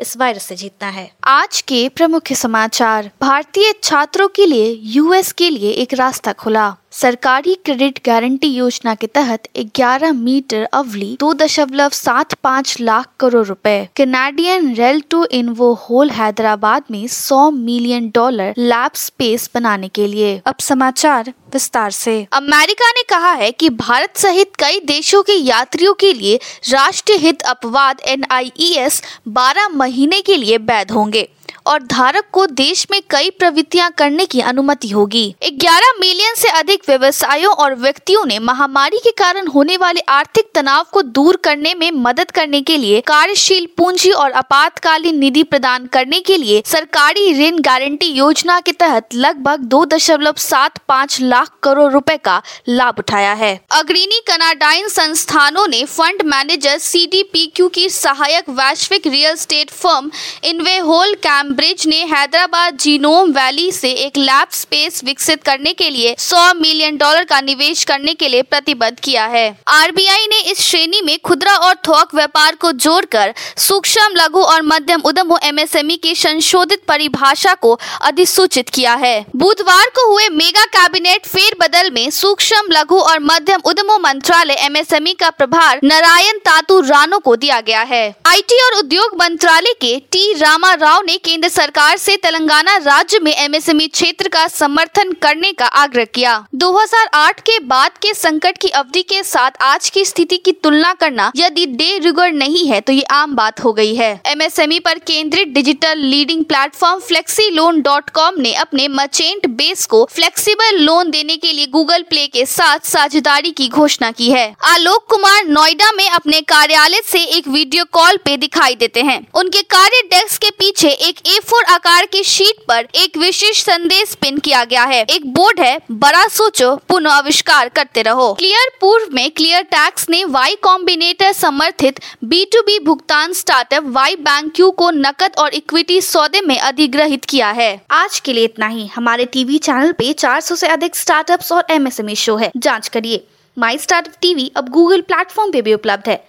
इस वायरस से जीतना है। आज के प्रमुख समाचार। भारतीय छात्रों के लिए यूएस के लिए एक रास्ता खुला। सरकारी क्रेडिट गारंटी योजना के तहत 11 मीटर अवली दो दशमलव सात पाँच लाख करोड़ रुपए। कैनेडियन रेल टू इनवो होल हैदराबाद में 100 मिलियन डॉलर लैब स्पेस बनाने के लिए। अब समाचार विस्तार से। अमेरिका ने कहा है कि भारत सहित कई देशों के यात्रियों के लिए राष्ट्रीय हित अपवाद एन 12 महीने के लिए वैध होंगे। और धारक को देश में कई प्रवृत्तियाँ करने की अनुमति होगी। 11 मिलियन से अधिक व्यवसायों और व्यक्तियों ने महामारी के कारण होने वाले आर्थिक तनाव को दूर करने में मदद करने के लिए कार्यशील पूंजी और आपातकालीन निधि प्रदान करने के लिए सरकारी ऋण गारंटी योजना के तहत लगभग दो दशमलव सात पाँच लाख करोड़ रुपए का लाभ उठाया है। अग्रणी कनाडाइन संस्थानों ने फंड मैनेजर सीडीपीक्यू की सहायक वैश्विक रियल स्टेट फर्म इनवे होल कैम्प कैम्ब्रिज ने हैदराबाद जीनोम वैली से एक लैब स्पेस विकसित करने के लिए 100 मिलियन डॉलर का निवेश करने के लिए प्रतिबद्ध किया है। आरबीआई ने इस श्रेणी में खुदरा और थोक व्यापार को जोड़कर सूक्ष्म, लघु और मध्यम उद्यमों एमएसएमई की संशोधित परिभाषा को अधिसूचित किया है। बुधवार को हुए मेगा कैबिनेट फेर बदल में सूक्ष्म, लघु और मध्यम उद्यमों मंत्रालय एमएसएमई का प्रभार नारायण तातु रानो को दिया गया है। आईटी और उद्योग मंत्रालय के टी रामा राव ने केंद्र सरकार से तेलंगाना राज्य में एमएसएमई क्षेत्र का समर्थन करने का आग्रह किया। 2008 के बाद के संकट की अवधि के साथ आज की स्थिति की तुलना करना यदि डे रिगोर नहीं है तो ये आम बात हो गई है। एमएसएमई पर केंद्रित digital leading platform Flexi loan dot com ने अपने मचेंट बेस को फ्लेक्सीबल लोन देने के लिए गूगल प्ले के साथ साझेदारी की घोषणा की है। आलोक कुमार नोएडा में अपने कार्यालय से एक वीडियो कॉल पे दिखाई देते हैं। उनके कार्य डेस्क के पीछे एक ए फोर आकार की शीट पर एक विशेष संदेश पिन किया गया है। एक बोर्ड है, बड़ा सोचो पुनः आविष्कार करते रहो। क्लियर पूर्व में क्लियर टैक्स ने वाई कॉम्बिनेटर समर्थित बी टू बी भुगतान स्टार्टअप वाई बैंक को नकद और इक्विटी सौदे में अधिग्रहित किया है। आज के लिए इतना ही। हमारे टीवी चैनल पे 400 से अधिक स्टार्टअप्स और एमएसएमई शो है। जाँच करिए। माई स्टार्टअप टीवी अब गूगल प्लेटफॉर्म पे भी उपलब्ध है।